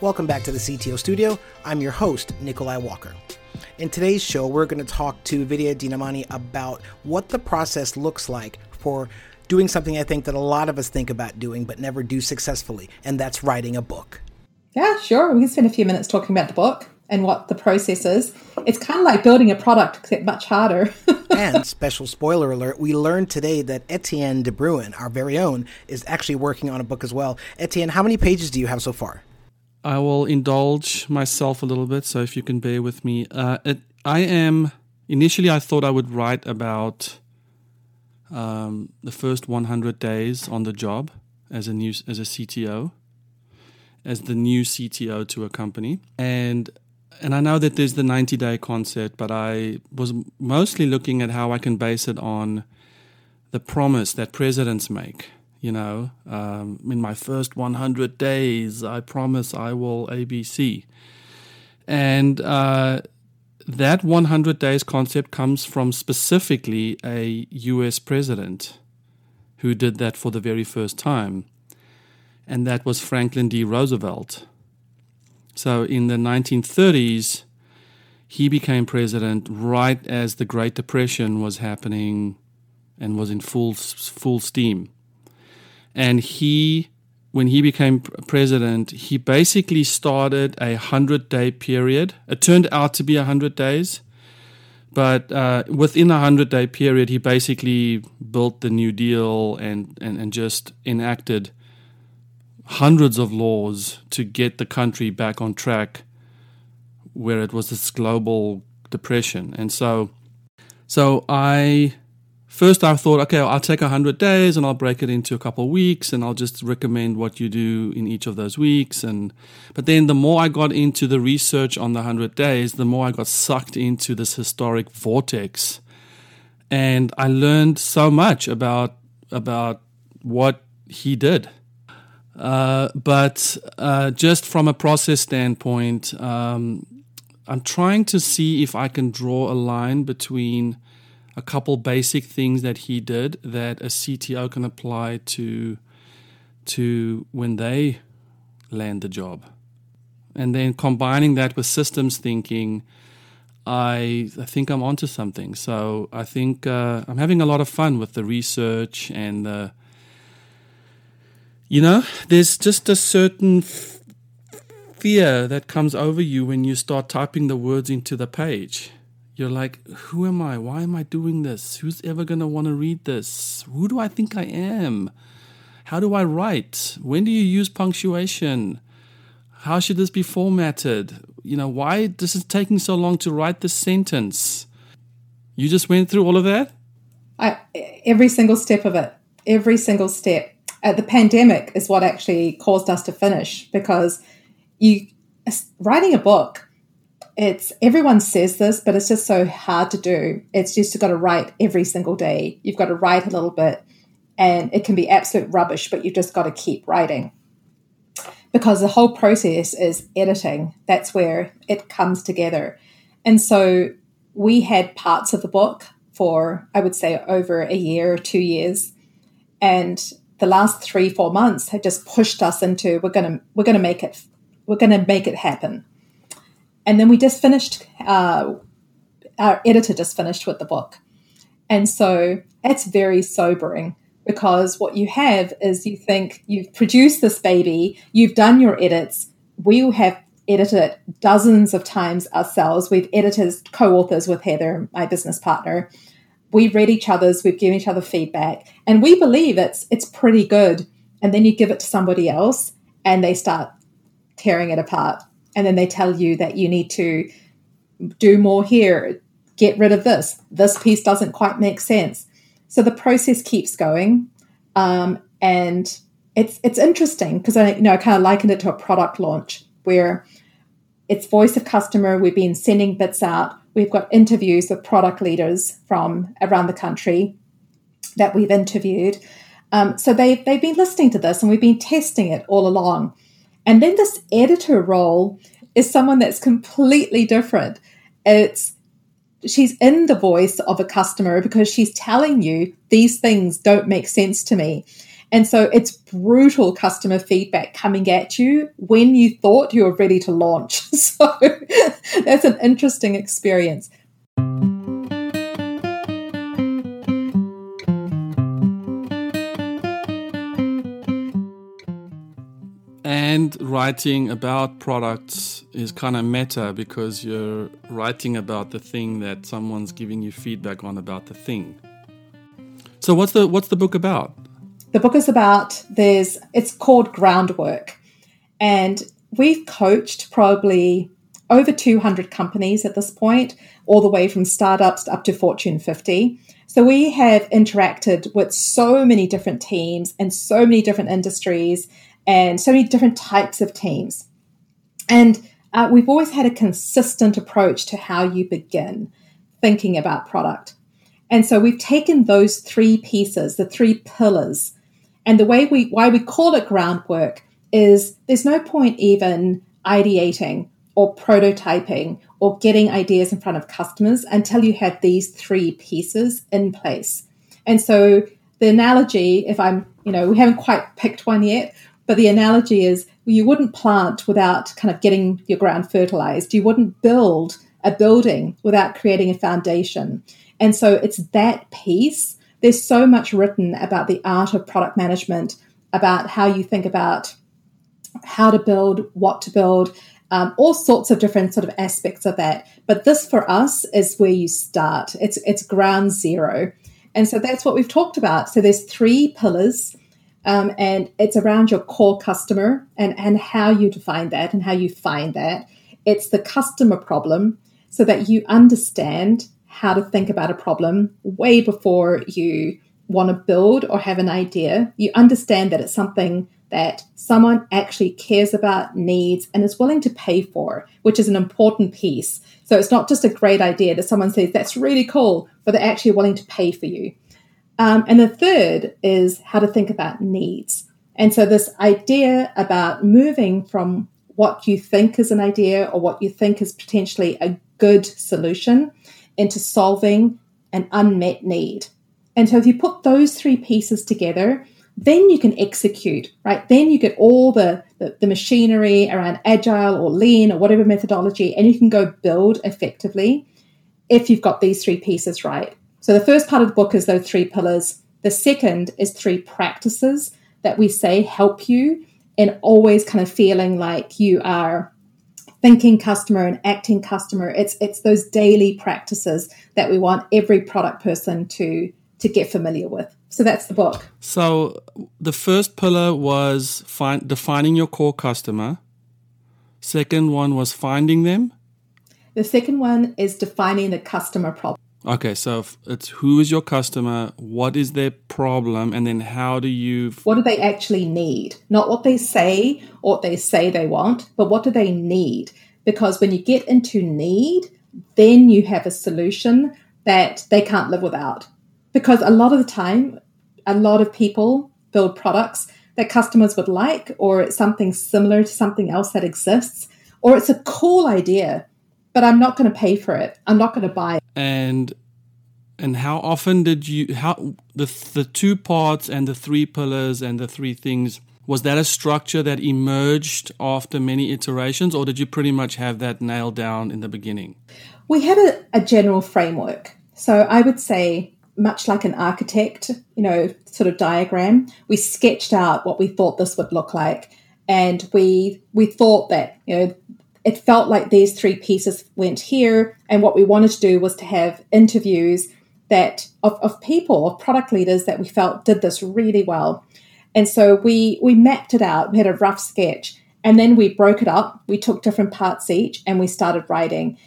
Welcome back to the CTO Studio. I'm your host, Nikolai Walker. In today's show, we're going to talk to Vidya Dinamani about what the process looks like for doing something I think that a lot of us think about doing but never do successfully, and that's writing a book. Yeah, sure. We can spend a few minutes talking about the book and what the process is. It's kind of like building a product, except much harder. and special spoiler alert, we learned today that Etienne de Bruin, our very own, is actually working on a book as well. Etienne, how many pages do you have so far? I will indulge myself a little bit, so if you can bear with me. Uh, it, I am initially I thought I would write about um, the first 100 days on the job as a new as a CTO, as the new CTO to a company, and and I know that there's the 90 day concept, but I was mostly looking at how I can base it on the promise that presidents make. You know, um, in my first 100 days, I promise I will ABC. And uh, that 100 days concept comes from specifically a US president who did that for the very first time. And that was Franklin D. Roosevelt. So in the 1930s, he became president right as the Great Depression was happening and was in full full steam. And he when he became president, he basically started a 100 day period. It turned out to be 100 days. But uh, within a 100 day period, he basically built the New Deal and, and, and just enacted hundreds of laws to get the country back on track where it was this global depression. And so, so I first I thought, okay, I'll take 100 days and I'll break it into a couple of weeks and I'll just recommend what you do in each of those weeks. And, but then the more I got into the research on the 100 days, the more I got sucked into this historic vortex. And I learned so much about, about what he did uh, but uh, just from a process standpoint, um, I'm trying to see if I can draw a line between a couple basic things that he did that a CTO can apply to to when they land the job, and then combining that with systems thinking. I, I think I'm onto something. So I think uh, I'm having a lot of fun with the research and the you know, there's just a certain f- fear that comes over you when you start typing the words into the page. You're like, who am I? Why am I doing this? Who's ever going to want to read this? Who do I think I am? How do I write? When do you use punctuation? How should this be formatted? You know, why this is taking so long to write this sentence? You just went through all of that? I, every single step of it. Every single step uh, the pandemic is what actually caused us to finish because you writing a book it's everyone says this but it's just so hard to do. It's just you've got to write every single day. You've got to write a little bit and it can be absolute rubbish but you've just got to keep writing. Because the whole process is editing. That's where it comes together. And so we had parts of the book for i would say over a year or two years. And the last three four months have just pushed us into we're gonna we're gonna make it we're gonna make it happen and then we just finished uh, our editor just finished with the book. And so it's very sobering because what you have is you think you've produced this baby you've done your edits we have edited it dozens of times ourselves. We've edited co-authors with heather my business partner. We read each other's, we've given each other feedback, and we believe it's it's pretty good. And then you give it to somebody else, and they start tearing it apart, and then they tell you that you need to do more here, get rid of this. This piece doesn't quite make sense. So the process keeps going, um, and it's it's interesting because I you know I kind of likened it to a product launch where it's voice of customer. We've been sending bits out We've got interviews with product leaders from around the country that we've interviewed. Um, so they, they've been listening to this and we've been testing it all along. And then this editor role is someone that's completely different. It's she's in the voice of a customer because she's telling you these things don't make sense to me. And so it's brutal customer feedback coming at you when you thought you were ready to launch. So that's an interesting experience. Writing about products is kind of meta because you're writing about the thing that someone's giving you feedback on about the thing. So what's the what's the book about? The book is about there's it's called Groundwork. And we've coached probably over 200 companies at this point, all the way from startups up to Fortune 50. So we have interacted with so many different teams and so many different industries and so many different types of teams. And uh, we've always had a consistent approach to how you begin thinking about product. And so we've taken those three pieces, the three pillars, and the way we why we call it groundwork is there's no point even ideating or prototyping or getting ideas in front of customers until you have these three pieces in place. And so the analogy, if I'm, you know, we haven't quite picked one yet, but the analogy is you wouldn't plant without kind of getting your ground fertilized. You wouldn't build a building without creating a foundation. And so it's that piece. There's so much written about the art of product management, about how you think about how to build, what to build, um, all sorts of different sort of aspects of that. But this for us is where you start. It's it's ground zero, and so that's what we've talked about. So there's three pillars um, and it's around your core customer and, and how you define that and how you find that. It's the customer problem so that you understand how to think about a problem way before you want to build or have an idea. You understand that it's something that someone actually cares about, needs, and is willing to pay for, which is an important piece. So it's not just a great idea that someone says, that's really cool, but they're actually willing to pay for you. Um, and the third is how to think about needs. And so, this idea about moving from what you think is an idea or what you think is potentially a good solution into solving an unmet need. And so, if you put those three pieces together, then you can execute, right? Then you get all the, the, the, machinery around agile or lean or whatever methodology, and you can go build effectively if you've got these three pieces right. So the first part of the book is those three pillars. The second is three practices that we say help you in always kind of feeling like you are thinking customer and acting customer. It's it's those daily practices that we want every product person to to get familiar with. So that's the book. So the first pillar was find, defining your core customer. Second one was finding them. The second one is defining the customer problem. Okay, so it's who is your customer, what is their problem, and then how do you. What do they actually need? Not what they say or what they say they want, but what do they need? Because when you get into need, then you have a solution that they can't live without. Because a lot of the time, a lot of people build products that customers would like, or it's something similar to something else that exists, or it's a cool idea, but I'm not going to pay for it. I'm not going to buy it and and how often did you how the the two parts and the three pillars and the three things was that a structure that emerged after many iterations or did you pretty much have that nailed down in the beginning? We had a, a general framework. So i would say much like an architect you know sort of diagram we sketched out what we thought this would look like. And we we thought that you know it felt like these three pieces went here. And what we wanted to do was to have interviews that of, of people, of product leaders that we felt did this really well. And so we we mapped it out. We had a rough sketch, and then we broke it up. We took different parts each, and we started writing.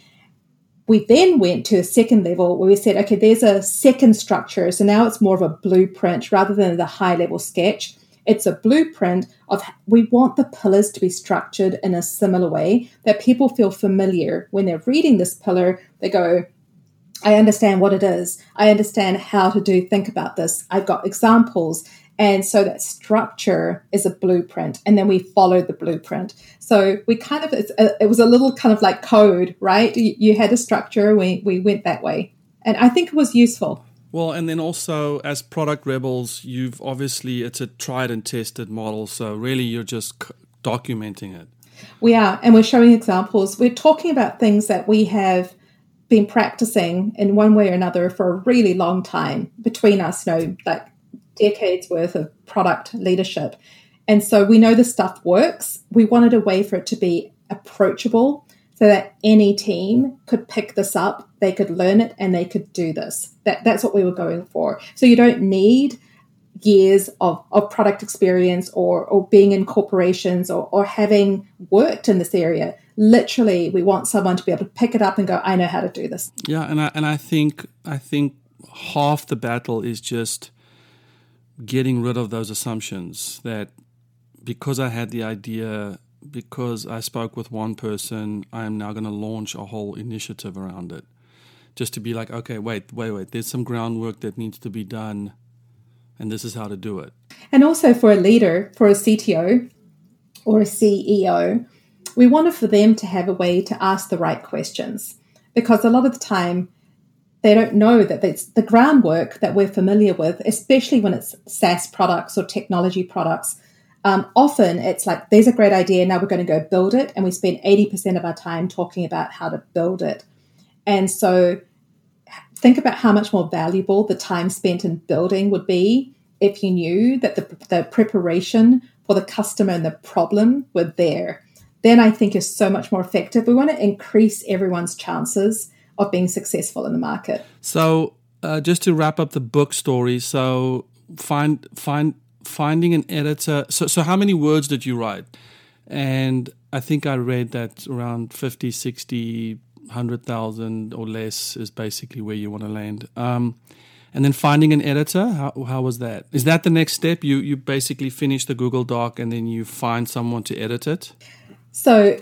We then went to a second level where we said, okay, there's a second structure. So now it's more of a blueprint rather than the high level sketch. It's a blueprint of we want the pillars to be structured in a similar way that people feel familiar when they're reading this pillar. They go, I understand what it is. I understand how to do think about this. I've got examples. And so that structure is a blueprint, and then we follow the blueprint. So we kind of, uh, it was a little kind of like code, right? You, had a structure, we, we went that way. And I think it was useful. Well, and then also as product rebels, you've obviously it's a tried and tested model, so really you're just documenting it. We are, and we're showing examples. We're talking about things that we have been practicing in one way or another for a really long time between us, you know, like decades worth of product leadership. And so we know the stuff works. We wanted a way for it to be approachable so that any team could pick this up, they could learn it, and they could do this. That, that's what we were going for. So you don't need years of, of product experience or, or being in corporations or, or having worked in this area. Literally, we want someone to be able to pick it up and go, I know how to do this. Yeah, and I and I think I think half the battle is just getting rid of those assumptions that because I had the idea, because I spoke with one person, I am now going to launch a whole initiative around it. Just to be like, okay, wait, wait, wait, there's some groundwork that needs to be done and this is how to do it. And also for a leader, for a CTO or a CEO, we wanted for them to have a way to ask the right questions because a lot of the time they don't know that it's the groundwork that we're familiar with, especially when it's SaaS products or technology products. Um, often it's like, there's a great idea, now we're going to go build it. And we spend 80% of our time talking about how to build it. And so think about how much more valuable the time spent in building would be if you knew that the, the preparation for the customer and the problem were there. Then I think is so much more effective. We want to increase everyone's chances of being successful in the market. So, uh, just to wrap up the book story, so find find finding an editor. So, so how many words did you write? And I think I read that around 50, 60 hundred thousand or less is basically where you want to land. Um, and then finding an editor, how, how was that? Is that the next step? You you basically finish the Google Doc and then you find someone to edit it. So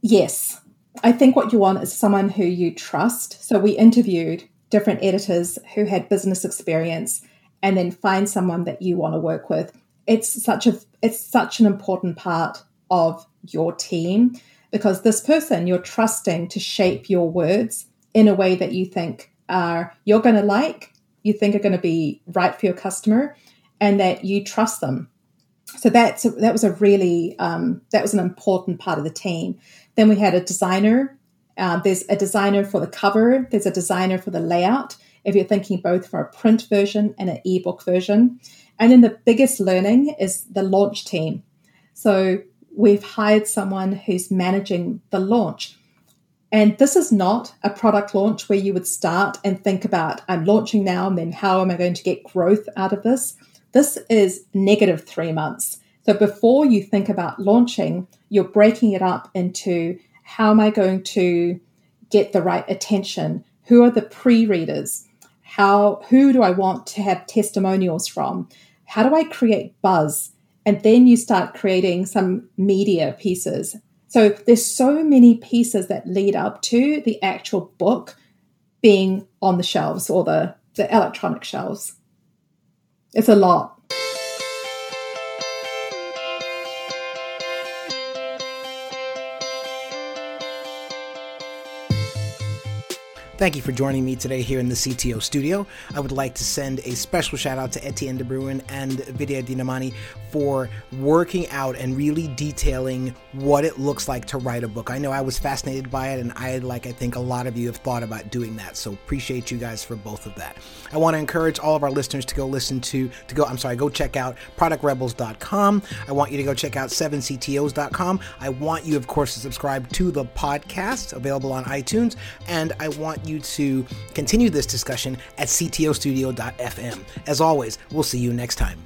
yes, I think what you want is someone who you trust. So we interviewed different editors who had business experience, and then find someone that you want to work with. It's such a it's such an important part of your team because this person you're trusting to shape your words in a way that you think are you're going to like, you think are going to be right for your customer, and that you trust them. So that's that was a really um, that was an important part of the team. Then we had a designer. Uh, there's a designer for the cover. There's a designer for the layout. If you're thinking both for a print version and an ebook version, and then the biggest learning is the launch team. So we've hired someone who's managing the launch. And this is not a product launch where you would start and think about, I'm launching now, and then how am I going to get growth out of this? This is negative three months. So before you think about launching, you're breaking it up into how am I going to get the right attention? Who are the pre readers? How, who do I want to have testimonials from? How do I create buzz? and then you start creating some media pieces. So there's so many pieces that lead up to the actual book being on the shelves or the, the electronic shelves. It's a lot. Thank you for joining me today here in the CTO studio. I would like to send a special shout out to Etienne de Bruin and Vidya Dinamani for working out and really detailing what it looks like to write a book. I know I was fascinated by it, and I, like I think a lot of you have thought about doing that. So appreciate you guys for both of that. I want to encourage all of our listeners to go listen to, to go, I'm sorry, go check out productrebels.com. I want you to go check out 7ctos.com. I want you, of course, to subscribe to the podcast available on iTunes, and I want you to continue this discussion at ctostudio.fm. As always, we'll see you next time.